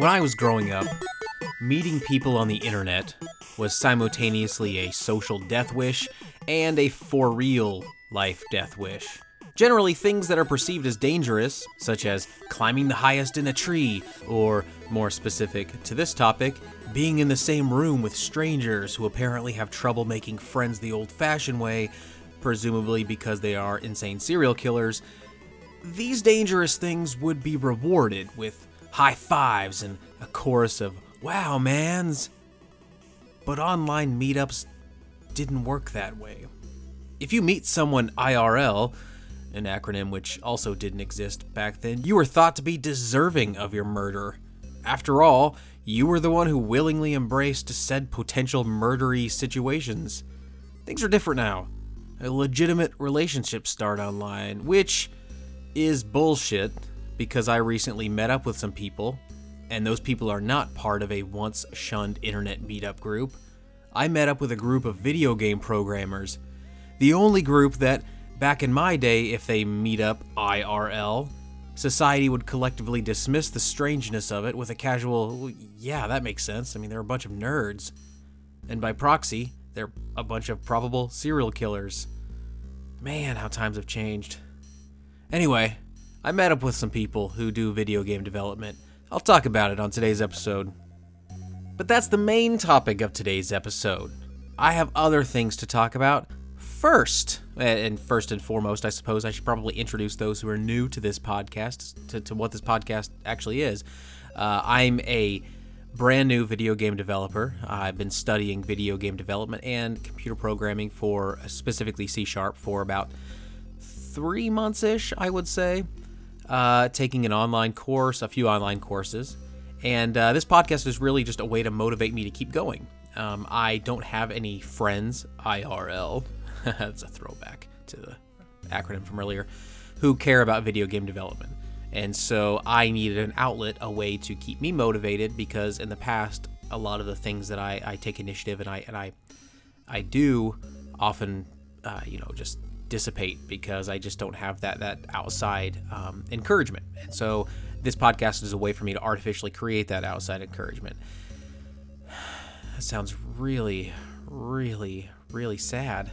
When I was growing up, meeting people on the internet was simultaneously a social death wish and a for real life death wish. Generally, things that are perceived as dangerous, such as climbing the highest in a tree, or more specific to this topic, being in the same room with strangers who apparently have trouble making friends the old fashioned way, presumably because they are insane serial killers, these dangerous things would be rewarded with high fives and a chorus of wow mans. But online meetups didn't work that way. If you meet someone IRL, an acronym which also didn't exist back then, you were thought to be deserving of your murder. After all, you were the one who willingly embraced said potential murdery situations. Things are different now. A legitimate relationship start online, which is bullshit because I recently met up with some people, and those people are not part of a once shunned internet meetup group. I met up with a group of video game programmers, the only group that Back in my day, if they meet up IRL, society would collectively dismiss the strangeness of it with a casual, yeah, that makes sense. I mean, they're a bunch of nerds. And by proxy, they're a bunch of probable serial killers. Man, how times have changed. Anyway, I met up with some people who do video game development. I'll talk about it on today's episode. But that's the main topic of today's episode. I have other things to talk about, first, and first and foremost, I suppose I should probably introduce those who are new to this podcast, to, to what this podcast actually is. Uh, I'm a brand new video game developer. I've been studying video game development and computer programming for specifically C Sharp for about three months ish, I would say. Uh, taking an online course, a few online courses. And uh, this podcast is really just a way to motivate me to keep going. Um, I don't have any friends IRL that's a throwback to the acronym from earlier, who care about video game development. And so I needed an outlet, a way to keep me motivated because in the past, a lot of the things that I, I take initiative and I and I I do often, uh, you know, just dissipate because I just don't have that that outside um, encouragement. And so this podcast is a way for me to artificially create that outside encouragement. That sounds really, really, really sad.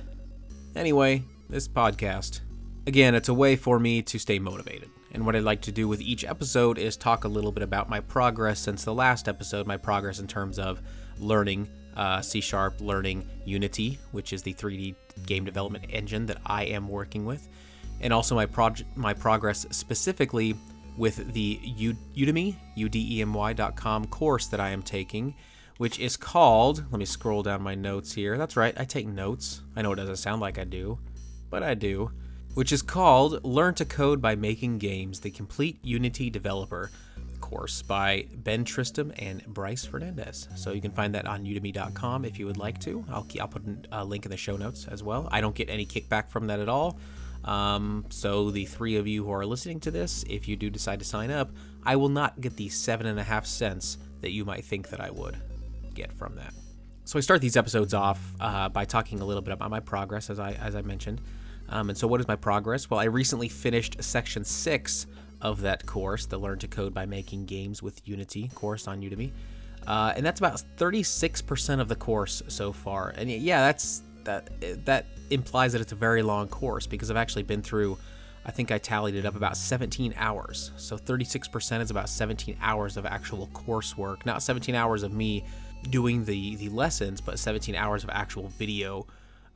Anyway, this podcast. Again, it's a way for me to stay motivated. And what I'd like to do with each episode is talk a little bit about my progress since the last episode, my progress in terms of learning uh, C Sharp, learning Unity, which is the 3D game development engine that I am working with, and also my project, my progress specifically with the U- Udemy, udemy.com course that I am taking which is called, let me scroll down my notes here. That's right, I take notes. I know it doesn't sound like I do, but I do. Which is called Learn to Code by Making Games, the Complete Unity Developer course by Ben Tristem and Brice Fernandez. So you can find that on udemy.com if you would like to. I'll, I'll put a link in the show notes as well. I don't get any kickback from that at all. Um, so the three of you who are listening to this, if you do decide to sign up, I will not get the seven and a half cents that you might think that I would get from that. So I start these episodes off uh, by talking a little bit about my progress, as I as I mentioned. Um, and so, what is my progress? Well, I recently finished section six of that course, the Learn to Code by Making Games with Unity course on Udemy, uh, and that's about 36% of the course so far. And yeah, that's that that implies that it's a very long course because I've actually been through. I think I tallied it up about 17 hours. So 36% is about 17 hours of actual coursework, not 17 hours of me doing the the lessons, but 17 hours of actual video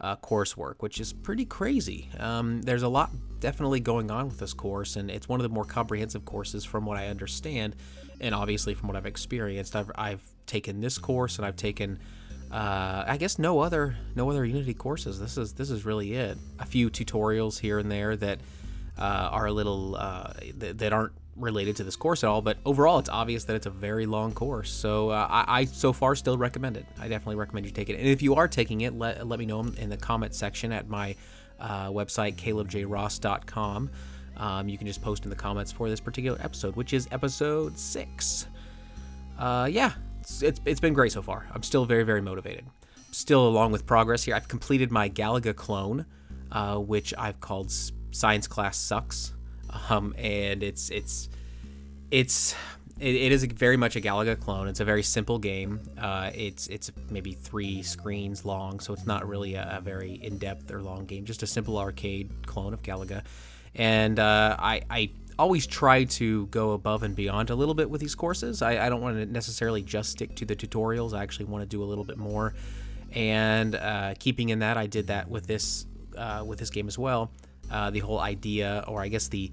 uh, coursework, which is pretty crazy. Um, there's a lot definitely going on with this course, and it's one of the more comprehensive courses from what I understand, and obviously from what I've experienced. I've, I've taken this course, and I've taken, uh, I guess, no other no other Unity courses. This is this is really it. A few tutorials here and there that uh, are a little uh, th- that aren't related to this course at all, but overall, it's obvious that it's a very long course. So uh, I, I, so far still recommend it. I definitely recommend you take it. And if you are taking it, let, let me know in the comment section at my uh, website, calebjross.com. Um, you can just post in the comments for this particular episode, which is episode six. Uh, yeah, it's, it's, it's been great so far. I'm still very, very motivated. Still along with progress here. I've completed my Galaga clone, uh, which I've called Science Class Sucks um, and it's it's it's it, it is a, very much a Galaga clone. It's a very simple game. Uh, it's it's maybe three screens long, so it's not really a, a very in depth or long game. Just a simple arcade clone of Galaga. And uh, I, I always try to go above and beyond a little bit with these courses. I, I don't want to necessarily just stick to the tutorials. I actually want to do a little bit more. And uh, keeping in that, I did that with this uh, with this game as well. Uh, the whole idea, or I guess the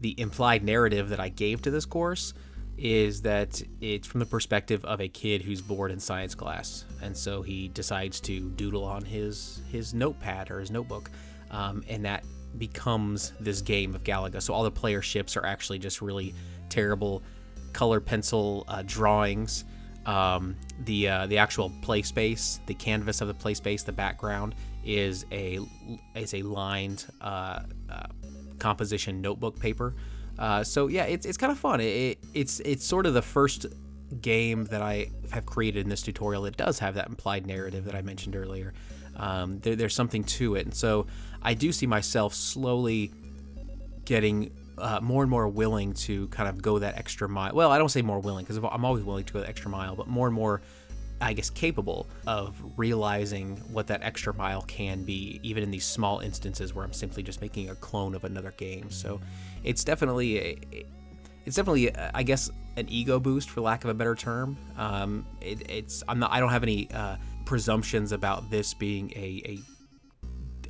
the implied narrative that I gave to this course is that it's from the perspective of a kid who's bored in science class, and so he decides to doodle on his his notepad or his notebook, um, and that becomes this game of Galaga. So all the player ships are actually just really terrible color pencil uh, drawings. Um, the uh, the actual play space, the canvas of the play space, the background is a is a lined uh, uh composition notebook paper. Uh, so yeah, it's, it's kind of fun. It, it's it's sort of the first game that I have created in this tutorial that does have that implied narrative that I mentioned earlier. Um, there, there's something to it, and so I do see myself slowly getting uh, more and more willing to kind of go that extra mile. Well, I don't say more willing because I'm always willing to go the extra mile, but more and more, I guess, capable of realizing what that extra mile can be, even in these small instances where I'm simply just making a clone of another game. So it's definitely a, it's definitely, I guess, an ego boost for lack of a better term. Um, it, it's I'm not I don't have any uh, presumptions about this being a, a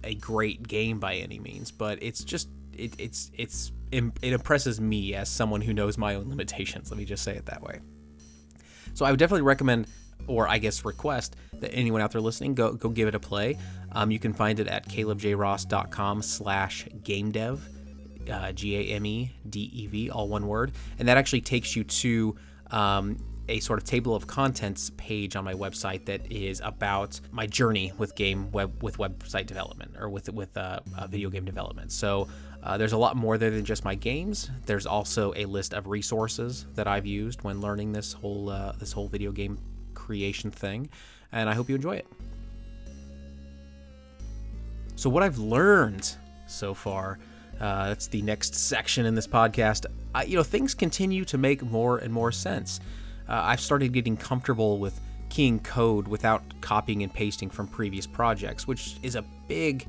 a great game by any means, but it's just it, it's it's it impresses me as someone who knows my own limitations. Let me just say it that way. So I would definitely recommend, or I guess request, that anyone out there listening go go give it a play. Um, you can find it at calebjross.com slash uh, G A M E D E V, all one word, and that actually takes you to um, a sort of table of contents page on my website that is about my journey with game web with website development or with with uh, uh, video game development. So uh, there's a lot more there than just my games. There's also a list of resources that I've used when learning this whole uh, this whole video game creation thing, and I hope you enjoy it. So what I've learned so far. Uh, that's the next section in this podcast. I, you know, things continue to make more and more sense uh, I've started getting comfortable with keying code without copying and pasting from previous projects, which is a big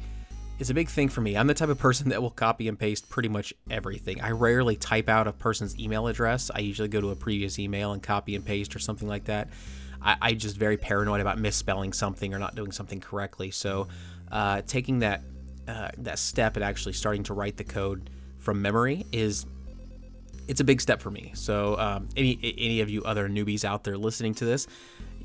is a big thing for me. I'm the type of person that will copy and paste pretty much everything. I rarely type out a person's email address. I usually go to a previous email and copy and paste or something like that. I, I just very paranoid about misspelling something or not doing something correctly. So uh, taking that uh, that step and actually starting to write the code from memory is it's a big step for me. So um, any any of you other newbies out there listening to this,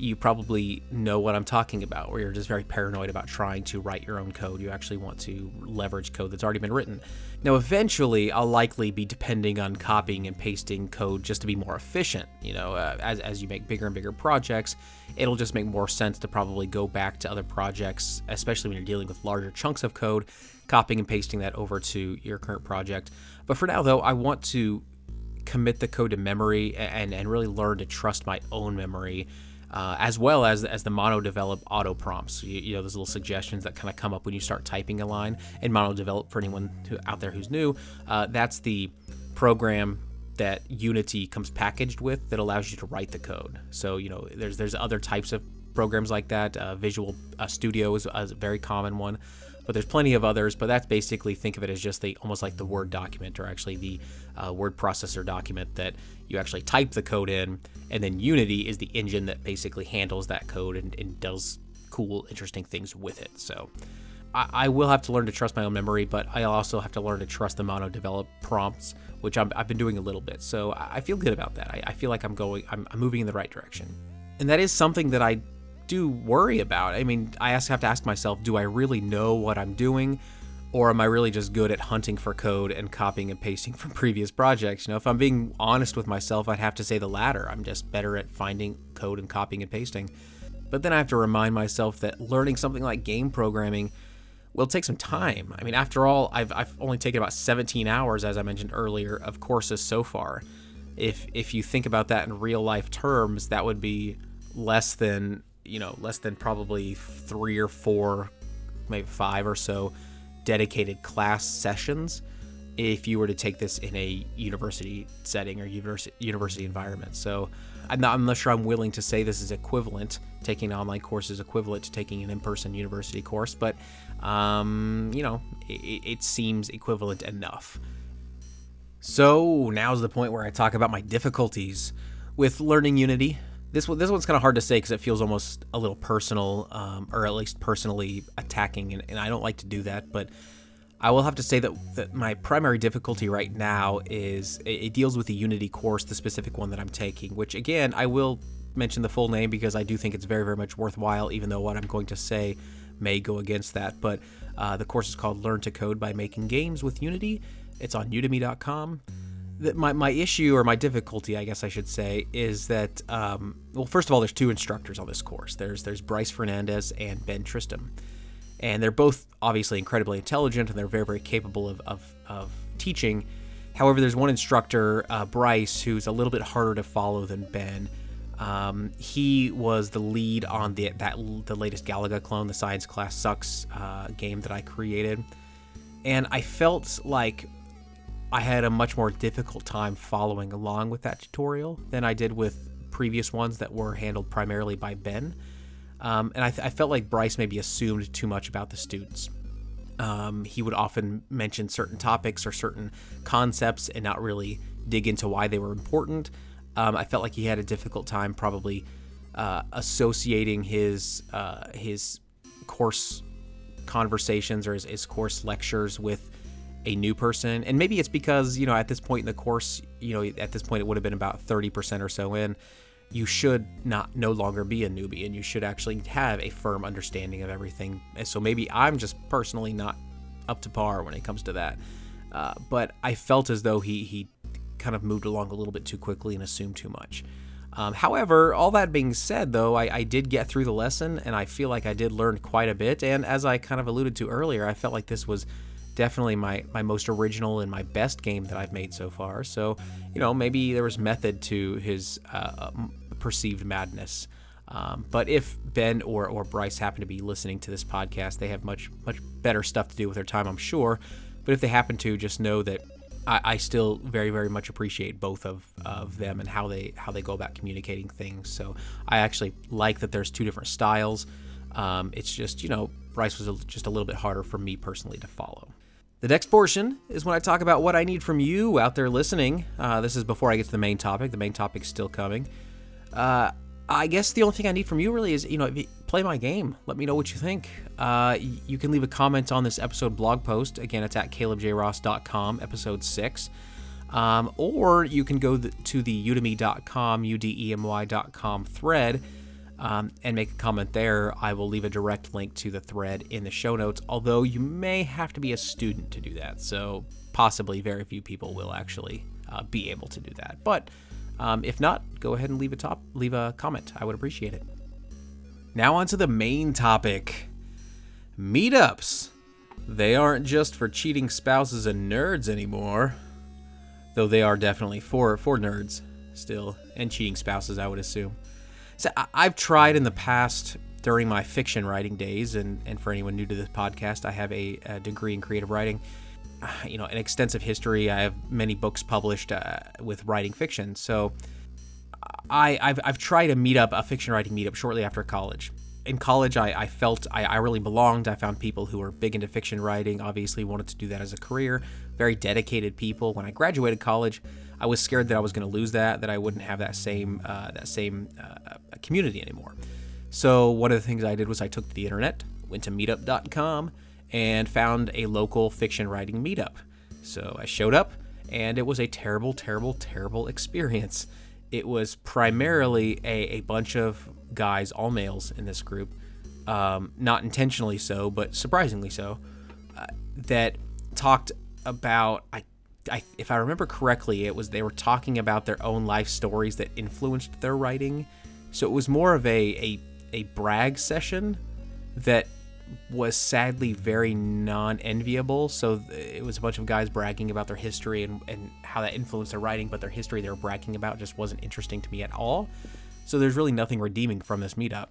you probably know what I'm talking about. Where you're just very paranoid about trying to write your own code. You actually want to leverage code that's already been written. Now, eventually, I'll likely be depending on copying and pasting code just to be more efficient. You know, uh, as as you make bigger and bigger projects, it'll just make more sense to probably go back to other projects, especially when you're dealing with larger chunks of code, copying and pasting that over to your current project. But for now, though, I want to commit the code to memory and, and really learn to trust my own memory. Uh, as well as as the MonoDevelop auto prompts. You, you, know, those little suggestions that kind of come up when you start typing a line. And MonoDevelop for anyone who, out there who's new, uh, that's the program that Unity comes packaged with that allows you to write the code. So you know, there's there's other types of programs like that. Uh, Visual uh, Studio is, is, a very common one but there's plenty of others. But that's basically think of it as just the almost like the Word document or actually the uh, word processor document that you actually type the code in, and then Unity is the engine that basically handles that code and, and does cool, interesting things with it. So. I, I will have to learn to trust my own memory, but I also have to learn to trust the MonoDevelop prompts, which i have been doing a little bit. So I feel good about that. I, I feel like I'm going, I'm, I'm moving in the right direction. And that is something that I do worry about. I mean, I have to ask myself, do I really know what I'm doing? Or am I really just good at hunting for code and copying and pasting from previous projects? You know, if I'm being honest with myself, I'd have to say the latter. I'm just better at finding code and copying and pasting. But then I have to remind myself that learning something like game programming will take some time. I mean, after all, I've, I've only taken about 17 hours, as I mentioned earlier, of courses so far. If if you think about that in real life terms, that would be less than you know, less than probably three or four, maybe five or so dedicated class sessions if you were to take this in a university setting or university university environment. So I'm not, I'm not sure I'm willing to say this is equivalent. Taking an online course is equivalent to taking an in-person university course, but um, you know, it, it seems equivalent enough. So now's the point where I talk about my difficulties with learning Unity. This one, this one's kind of hard to say because it feels almost a little personal, um, or at least personally attacking, and, and I don't like to do that. But I will have to say that, that my primary difficulty right now is it, it deals with the Unity course, the specific one that I'm taking. Which again, I will mention the full name because I do think it's very, very much worthwhile, even though what I'm going to say may go against that. But uh, the course is called Learn to Code by Making Games with Unity. It's on udemy.com my, my issue or my difficulty, I guess I should say, is that um, well, first of all, there's two instructors on this course. There's there's Brice Fernandez and Ben Tristem, and they're both obviously incredibly intelligent and they're very very capable of of, of teaching. However, there's one instructor, uh, Brice, who's a little bit harder to follow than Ben. Um, he was the lead on the that the latest Galaga clone, the Science Class Sucks uh, game that I created, and I felt like I had a much more difficult time following along with that tutorial than I did with previous ones that were handled primarily by Ben. Um, and I, th- I, felt like Brice maybe assumed too much about the students. Um, he would often mention certain topics or certain concepts and not really dig into why they were important. Um, I felt like he had a difficult time probably uh, associating his uh, his course conversations or his, his course lectures with a new person and maybe it's because you know at this point in the course you know at this point it would have been about 30% or so in you should not no longer be a newbie and you should actually have a firm understanding of everything. So maybe i'm just personally not up to par when it comes to that. Uh, but i felt as though he he kind of moved along a little bit too quickly and assumed too much. Um, however all that being said though I, I did get through the lesson and i feel like i did learn quite a bit. And as i kind of alluded to earlier i felt like this was definitely my my most original and my best game that I've made so far. So, you know, maybe there was method to his uh, perceived madness. Um, but if Ben or, or Brice happen to be listening to this podcast, they have much much better stuff to do with their time, I'm sure. But if they happen to, just know that I, I still very very much appreciate both of, of them and how they how they go about communicating things. So I actually like that there's two different styles. Um, it's just you know Brice was just a little bit harder for me personally to follow. The next portion is when I talk about what I need from you out there listening. Uh, this is before I get to the main topic. The main topic's still coming. Uh, I guess the only thing I need from you really is, you know, play my game. Let me know what you think. Uh, you can leave a comment on this episode blog post. Again, it's at calebjross.com, episode 6. Um, or you can go to the udemy.com, U-D-E-M-Y.com thread um, and make a comment there, I will leave a direct link to the thread in the show notes. Although you may have to be a student to do that, so possibly very few people will actually uh, be able to do that. But um, if not, go ahead and leave a top, leave a comment. I would appreciate it. Now on to the main topic: meetups. They aren't just for cheating spouses and nerds anymore, though they are definitely for for nerds still and cheating spouses, I would assume. So I've tried in the past during my fiction writing days, and, and for anyone new to this podcast, I have a, a degree in creative writing. You know, an extensive history. I have many books published uh, with writing fiction. So I, I've, I've tried to meet up, a fiction writing meetup shortly after college. In college, I, I felt I, I really belonged. I found people who were big into fiction writing, obviously wanted to do that as a career, very dedicated people. When I graduated college, I was scared that I was going to lose that, that I wouldn't have that same uh, that same uh, community anymore. So one of the things I did was I took the internet, went to meetup.com, and found a local fiction writing meetup. So I showed up, and it was a terrible, terrible, terrible experience. It was primarily a, a bunch of guys, all males in this group, um, not intentionally so, but surprisingly so, uh, that talked about I I, if I remember correctly, it was they were talking about their own life stories that influenced their writing. So it was more of a a, a brag session that was sadly very non-enviable. So it was a bunch of guys bragging about their history and, and how that influenced their writing, but their history they were bragging about just wasn't interesting to me at all. So there's really nothing redeeming from this meetup.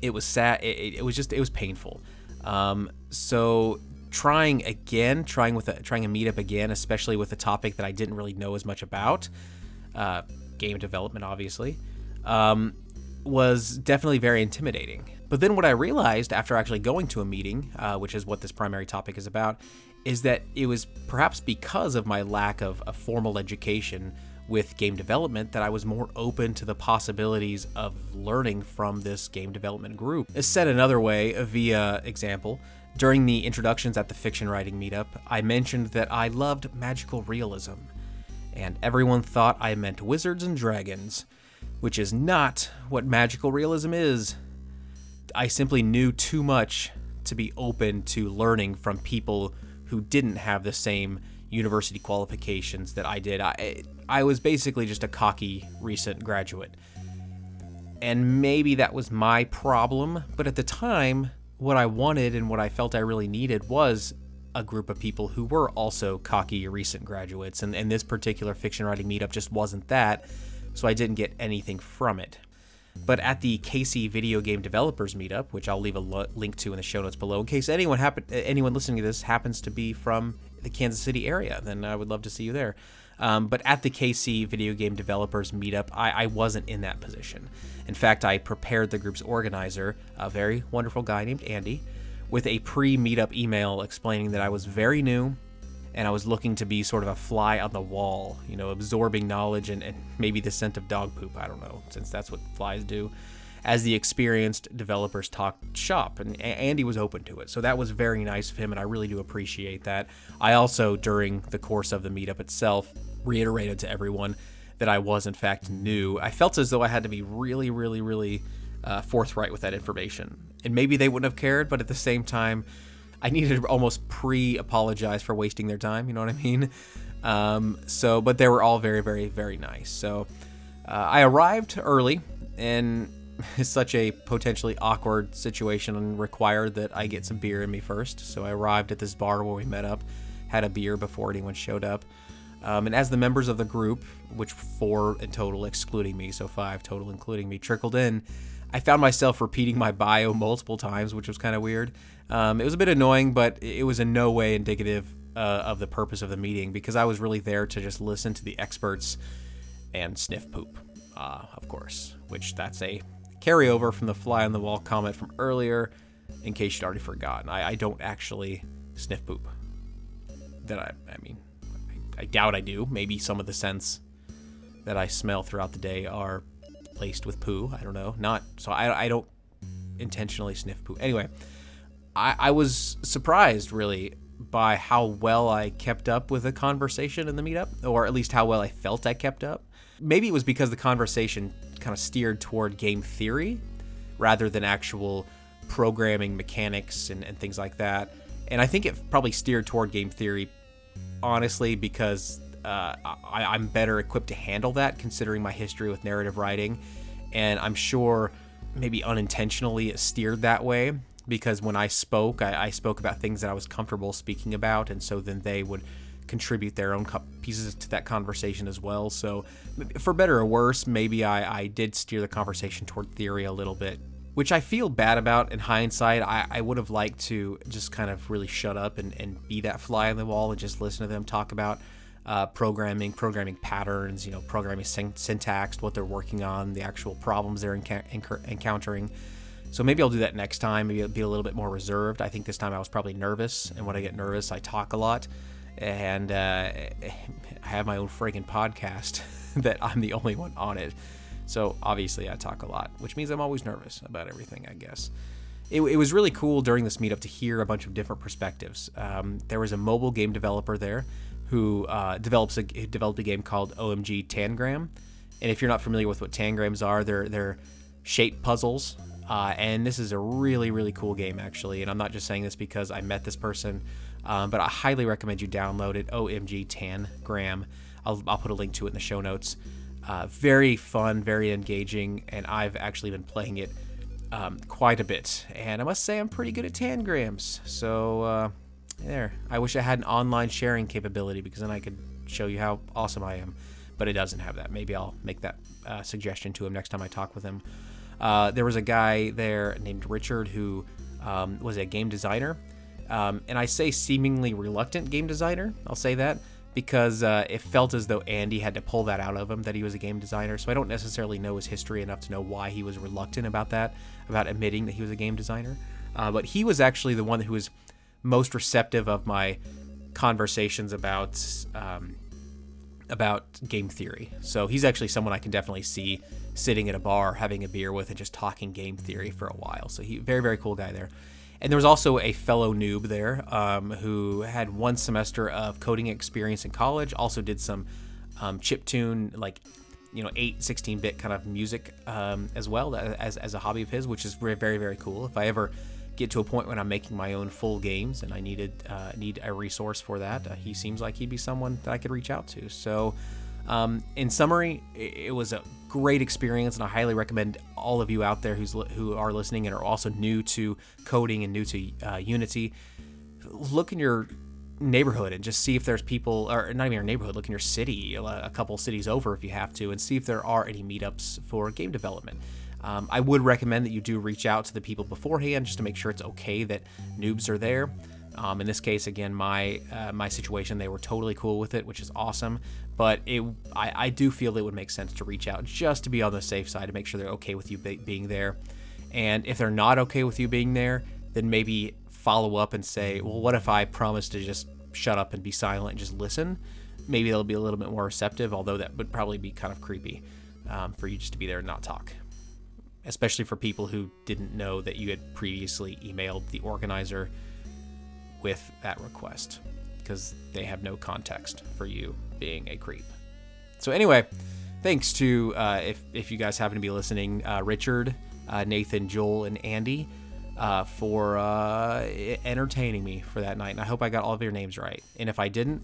It was sad. It, it was just it was painful. Um, so trying again, trying with a, trying a meetup again, especially with a topic that I didn't really know as much about, uh, game development, obviously, um, was definitely very intimidating. But then what I realized after actually going to a meeting, uh, which is what this primary topic is about, is that it was perhaps because of my lack of a formal education with game development that I was more open to the possibilities of learning from this game development group. Said another way, via example, during the introductions at the fiction writing meetup, I mentioned that I loved magical realism, and everyone thought I meant wizards and dragons, which is not what magical realism is. I simply knew too much to be open to learning from people who didn't have the same university qualifications that I did. I I was basically just a cocky recent graduate. And maybe that was my problem, but at the time, what I wanted and what I felt I really needed was a group of people who were also cocky recent graduates. And, and this particular fiction writing meetup just wasn't that, so I didn't get anything from it. But at the KC Video Game Developers Meetup, which I'll leave a lo- link to in the show notes below, in case anyone happen anyone listening to this happens to be from the Kansas City area, then I would love to see you there. Um, but at the KC Video Game Developers Meetup, I, I, wasn't in that position. In fact, I prepared the group's organizer, a very wonderful guy named Andy, with a pre meetup email explaining that I was very new and I was looking to be sort of a fly on the wall, you know, absorbing knowledge and, and maybe the scent of dog poop. I don't know, since that's what flies do as the experienced developers talk shop and Andy was open to it. So that was very nice of him and I really do appreciate that. I also during the course of the meetup itself reiterated to everyone that I was in fact new. I felt as though I had to be really really really uh, forthright with that information. And maybe they wouldn't have cared, but at the same time I needed to almost pre-apologize for wasting their time, you know what I mean? Um, so, but they were all very, very, very nice. So, uh, I arrived early, and such a potentially awkward situation and required that I get some beer in me first. So I arrived at this bar where we met up, had a beer before anyone showed up. Um, and as the members of the group, which four in total, excluding me, so five total, including me, trickled in, I found myself repeating my bio multiple times, which was kind of weird. Um, it was a bit annoying, but it was in no way indicative uh, of the purpose of the meeting because I was really there to just listen to the experts and sniff poop, uh, of course, which that's a carryover from the fly on the wall comment from earlier, in case you'd already forgotten. I, I don't actually sniff poop. That I, I mean, I, doubt I do. Maybe some of the scents that I smell throughout the day are laced with poo. I don't know. Not so. I, I don't intentionally sniff poo. Anyway, I, I was surprised really by how well I kept up with the conversation in the meetup, or at least how well I felt I kept up. Maybe it was because the conversation kind of steered toward game theory rather than actual programming mechanics and, and things like that. And I think it probably steered toward game theory, honestly, because uh, I, am better equipped to handle that considering my history with narrative writing. And I'm sure maybe unintentionally it steered that way because when I spoke, I, I spoke about things that I was comfortable speaking about. And so then they would contribute their own pieces to that conversation as well. So, for better or worse, maybe I, I did steer the conversation toward theory a little bit, which I feel bad about in hindsight. I, I would have liked to just kind of really shut up and, and be that fly on the wall and just listen to them talk about uh, programming, programming patterns, you know, programming syntax, what they're working on, the actual problems they're enc- encountering. So maybe I'll do that next time. Maybe I'll be a little bit more reserved. I think this time I was probably nervous, and when I get nervous, I talk a lot and uh, I have my own friggin' podcast that I'm the only one on it. So obviously, I talk a lot, which means I'm always nervous about everything, I guess. It, it was really cool during this meetup to hear a bunch of different perspectives. Um, there was a mobile game developer there who uh, develops a developed a game called OMG Tangram, and if you're not familiar with what tangrams are, they're they're shape puzzles. Uh, and this is a really really cool game actually. And I'm not just saying this because I met this person um, but I highly recommend you download it. OMG Tangram. I'll, I'll put a link to it in the show notes. Uh, very fun, very engaging, and I've actually been playing it um, quite a bit. And I must say, I'm pretty good at tangrams. So uh, there. I wish I had an online sharing capability because then I could show you how awesome I am. But it doesn't have that. Maybe I'll make that uh, suggestion to him next time I talk with him. Uh, there was a guy there named Richard who um, was a game designer Um, and I say seemingly reluctant game designer. I'll say that because uh, it felt as though Andy had to pull that out of him that he was a game designer. So I don't necessarily know his history enough to know why he was reluctant about that, about admitting that he was a game designer. Uh, but he was actually the one who was most receptive of my conversations about um, about game theory. So he's actually someone I can definitely see sitting at a bar having a beer with and just talking game theory for a while. So he very very cool guy there. And there was also a fellow noob there um, who had one semester of coding experience in college. Also did some um, chip tune like you know 8 16 bit kind of music um, as well as, as a hobby of his which is very very cool if i ever get to a point when I'm making my own full games and I needed uh, need a resource for that, uh, he seems like he'd be someone that I could reach out to. So, um, in summary, it, was a great experience, and I highly recommend all of you out there who's who are listening and are also new to coding and new to uh, Unity. Look in your neighborhood and just see if there's people, or not even your neighborhood, look in your city, a couple cities over if you have to, and see if there are any meetups for game development. Um, I would recommend that you do reach out to the people beforehand just to make sure it's okay that noobs are there. Um, in this case, again, my uh, my situation, they were totally cool with it, which is awesome. But it, I, I do feel it would make sense to reach out just to be on the safe side to make sure they're okay with you be- being there. And if they're not okay with you being there, then maybe follow up and say, well, what if I promise to just shut up and be silent and just listen? Maybe they'll be a little bit more receptive, although that would probably be kind of creepy um, for you just to be there and not talk especially for people who didn't know that you had previously emailed the organizer with that request because they have no context for you being a creep. So anyway, thanks to uh, if if you guys happen to be listening, uh, Richard, uh, Nathan, Joel, and Andy. Uh, for uh, entertaining me for that night, and I hope I got all of your names right. And if I didn't,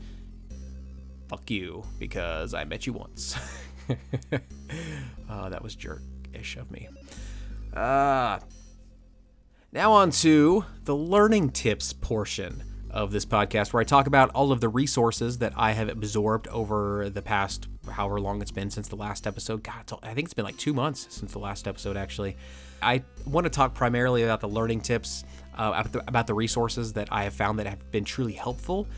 fuck you, because I met you once. uh, that was jerk-ish of me. Uh, now, on to the learning tips portion of this podcast, where I talk about all of the resources that I have absorbed over the past however long it's been since the last episode. God, I think it's been like two months since the last episode, actually. I want to talk primarily about the learning tips, uh, about, the, resources that I have found that have been truly helpful.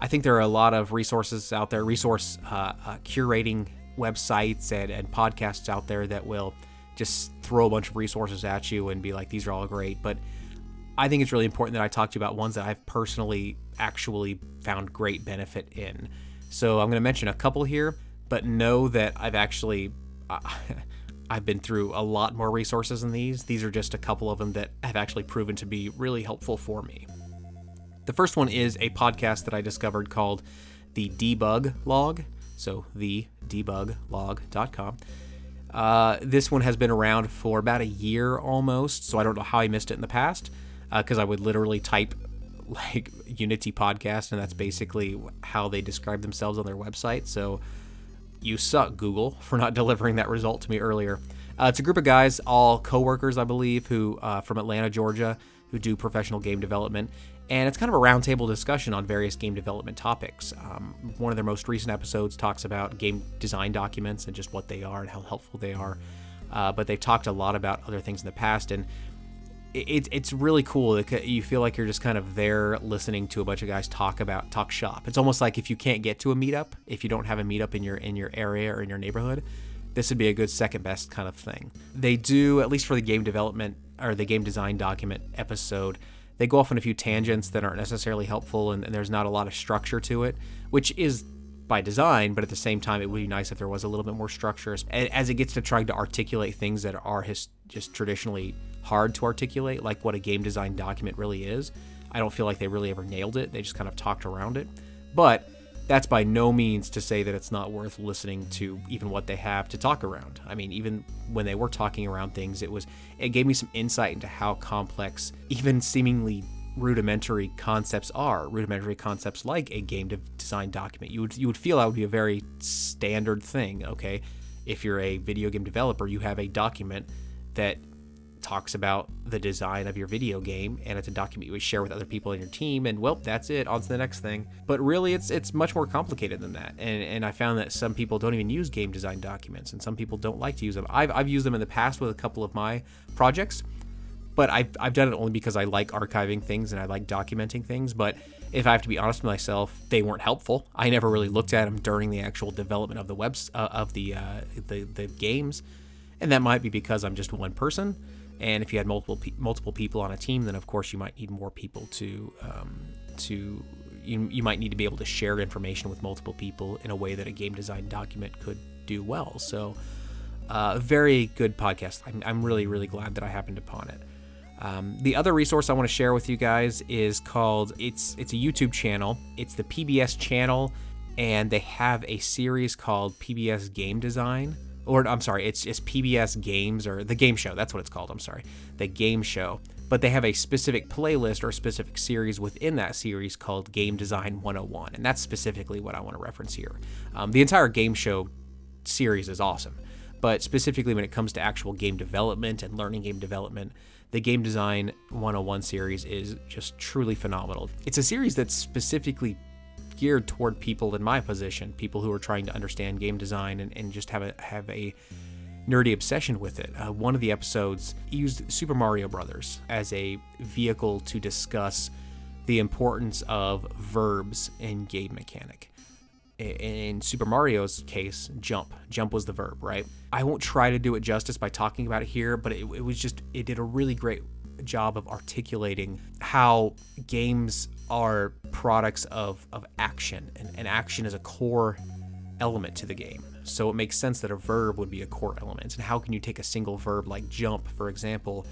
I think there are a lot of resources out there, resource uh, uh, curating websites and, and podcasts out there that will just throw a bunch of resources at you and be like, these are all great. But I think it's really important that I talk to you about ones that I've personally actually found great benefit in. So I'm going to mention a couple here, but know that I've actually. Uh, I've been through a lot more resources than these. These are just a couple of them that have actually proven to be really helpful for me. The first one is a podcast that I discovered called the Debug Log. So, the debuglog.com. Uh, this one has been around for about a year almost, so I don't know how I missed it in the past because uh, I would literally type like Unity podcast, and that's basically how they describe themselves on their website. So you suck, Google, for not delivering that result to me earlier. Uh, it's a group of guys, all coworkers, I believe, who uh, from Atlanta, Georgia, who do professional game development, and it's kind of a roundtable discussion on various game development topics. Um, one of their most recent episodes talks about game design documents and just what they are and how helpful they are. Uh, but they've talked a lot about other things in the past, and it, it's really cool. You feel like you're just kind of there listening to a bunch of guys talk about talk shop. It's almost like if you can't get to a meetup, if you don't have a meetup in your in your area or in your neighborhood, this would be a good second best kind of thing. They do at least for the game development or the game design document episode they go off on a few tangents that aren't necessarily helpful and, and, there's not a lot of structure to it, which is by design, but at the same time, it would be nice if there was a little bit more structure as it gets to trying to articulate things that are his, just traditionally hard to articulate, like what a game design document really is. I don't feel like they really ever nailed it. They just kind of talked around it. But that's by no means to say that it's not worth listening to even what they have to talk around. I mean, even when they were talking around things, it was it gave me some insight into how complex even seemingly rudimentary concepts are. Rudimentary concepts like a game design document. You would you would feel that would be a very standard thing, okay? If you're a video game developer, you have a document that talks about the design of your video game and it's a document you would share with other people in your team and well that's it on to the next thing but really it's it's much more complicated than that and and i found that some people don't even use game design documents and some people don't like to use them i've, I've used them in the past with a couple of my projects but I've, I've done it only because I like archiving things and I like documenting things. But if I have to be honest with myself, they weren't helpful. I never really looked at them during the actual development of the webs uh, of the, uh, the the games, and that might be because I'm just one person. And if you had multiple pe- multiple people on a team, then of course you might need more people to um, to you, you might need to be able to share information with multiple people in a way that a game design document could do well. So, uh, very good podcast. I'm, I'm really really glad that I happened upon it. Um, the other resource I want to share with you guys is called it's it's a YouTube channel. It's the PBS channel, and they have a series called PBS Game Design or I'm sorry, it's it's PBS Games or the Game Show. That's what it's called. I'm sorry, the Game Show. But they have a specific playlist or specific series within that series called Game Design 101, and that's specifically what I want to reference here. Um, the entire Game Show series is awesome, but specifically when it comes to actual game development and learning game development, the Game Design 101 series is just truly phenomenal. It's a series that's specifically geared toward people in my position, people who are trying to understand game design and, and just have a have a nerdy obsession with it. Uh, one of the episodes used Super Mario Brothers as a vehicle to discuss the importance of verbs in game mechanic. In Super Mario's case, jump. Jump was the verb, right? I won't try to do it justice by talking about it here, but it, it was just, it did a really great job of articulating how games are products of, of action, and, and action is a core element to the game. So it makes sense that a verb would be a core element. And how can you take a single verb like jump, for example,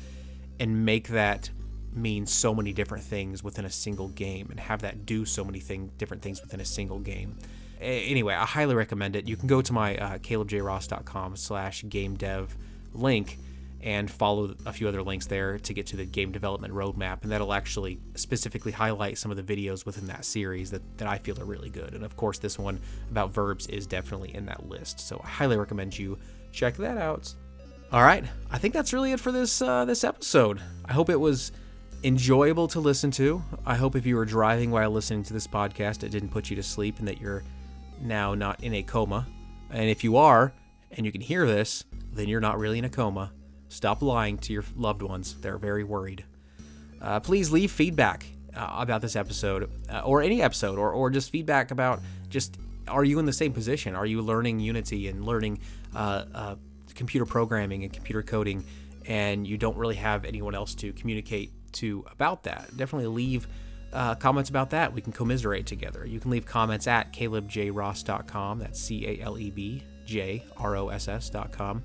and make that mean so many different things within a single game and have that do so many thing, different things within a single game? Anyway, I highly recommend it. You can go to my uh, calebjross.com slash game dev link and follow a few other links there to get to the game development roadmap. And that'll actually specifically highlight some of the videos within that series that, that I feel are really good. And of course, this one about verbs is definitely in that list. So I highly recommend you check that out. All right, I think that's really it for this uh, this episode. I hope it was enjoyable to listen to. I hope if you were driving while listening to this podcast, it didn't put you to sleep and that you're now not in a coma. And if you are, and you can hear this, then you're not really in a coma Stop lying to your loved ones. They're very worried. Uh, please leave feedback uh, about this episode uh, or any episode or, or just feedback about just are you in the same position? Are you learning Unity and learning uh, uh, computer programming and computer coding and you don't really have anyone else to communicate to about that? Definitely leave uh, comments about that. We can commiserate together. You can leave comments at calebjross.com. That's C A L E B J R O S S.com.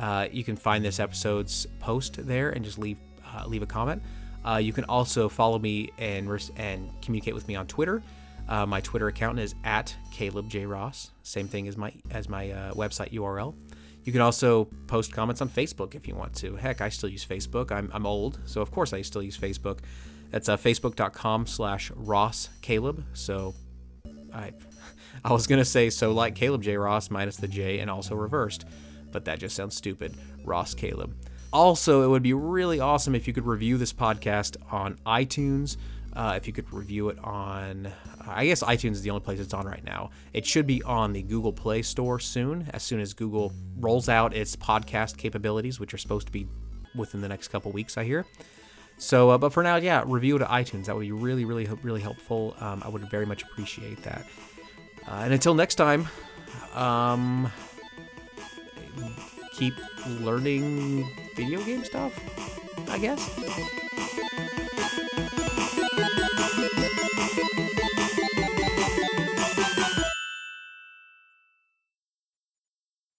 Uh, you can find this episode's post there and just leave uh, leave a comment. Uh, you can also follow me and and communicate with me on Twitter. Uh, my Twitter account is at Caleb J Ross. Same thing as my as my uh, website URL. You can also post comments on Facebook if you want to. Heck, I still use Facebook. I'm, I'm old, so of course I still use Facebook. That's uh, facebook.com slash Ross Caleb. So I I was gonna say so like Caleb J Ross minus the J and also reversed but that just sounds stupid. Ross Caleb. Also, it would be really awesome if you could review this podcast on iTunes. Uh, if you could review it on, I guess iTunes is the only place it's on right now. It should be on the Google Play Store soon, as soon as Google rolls out its podcast capabilities, which are supposed to be within the next couple weeks, I hear. So, uh, but for now, yeah, review it to iTunes. That would be really, really, really helpful. Um, I would very much appreciate that. Uh, and until next time, um, keep learning video game stuff, I guess.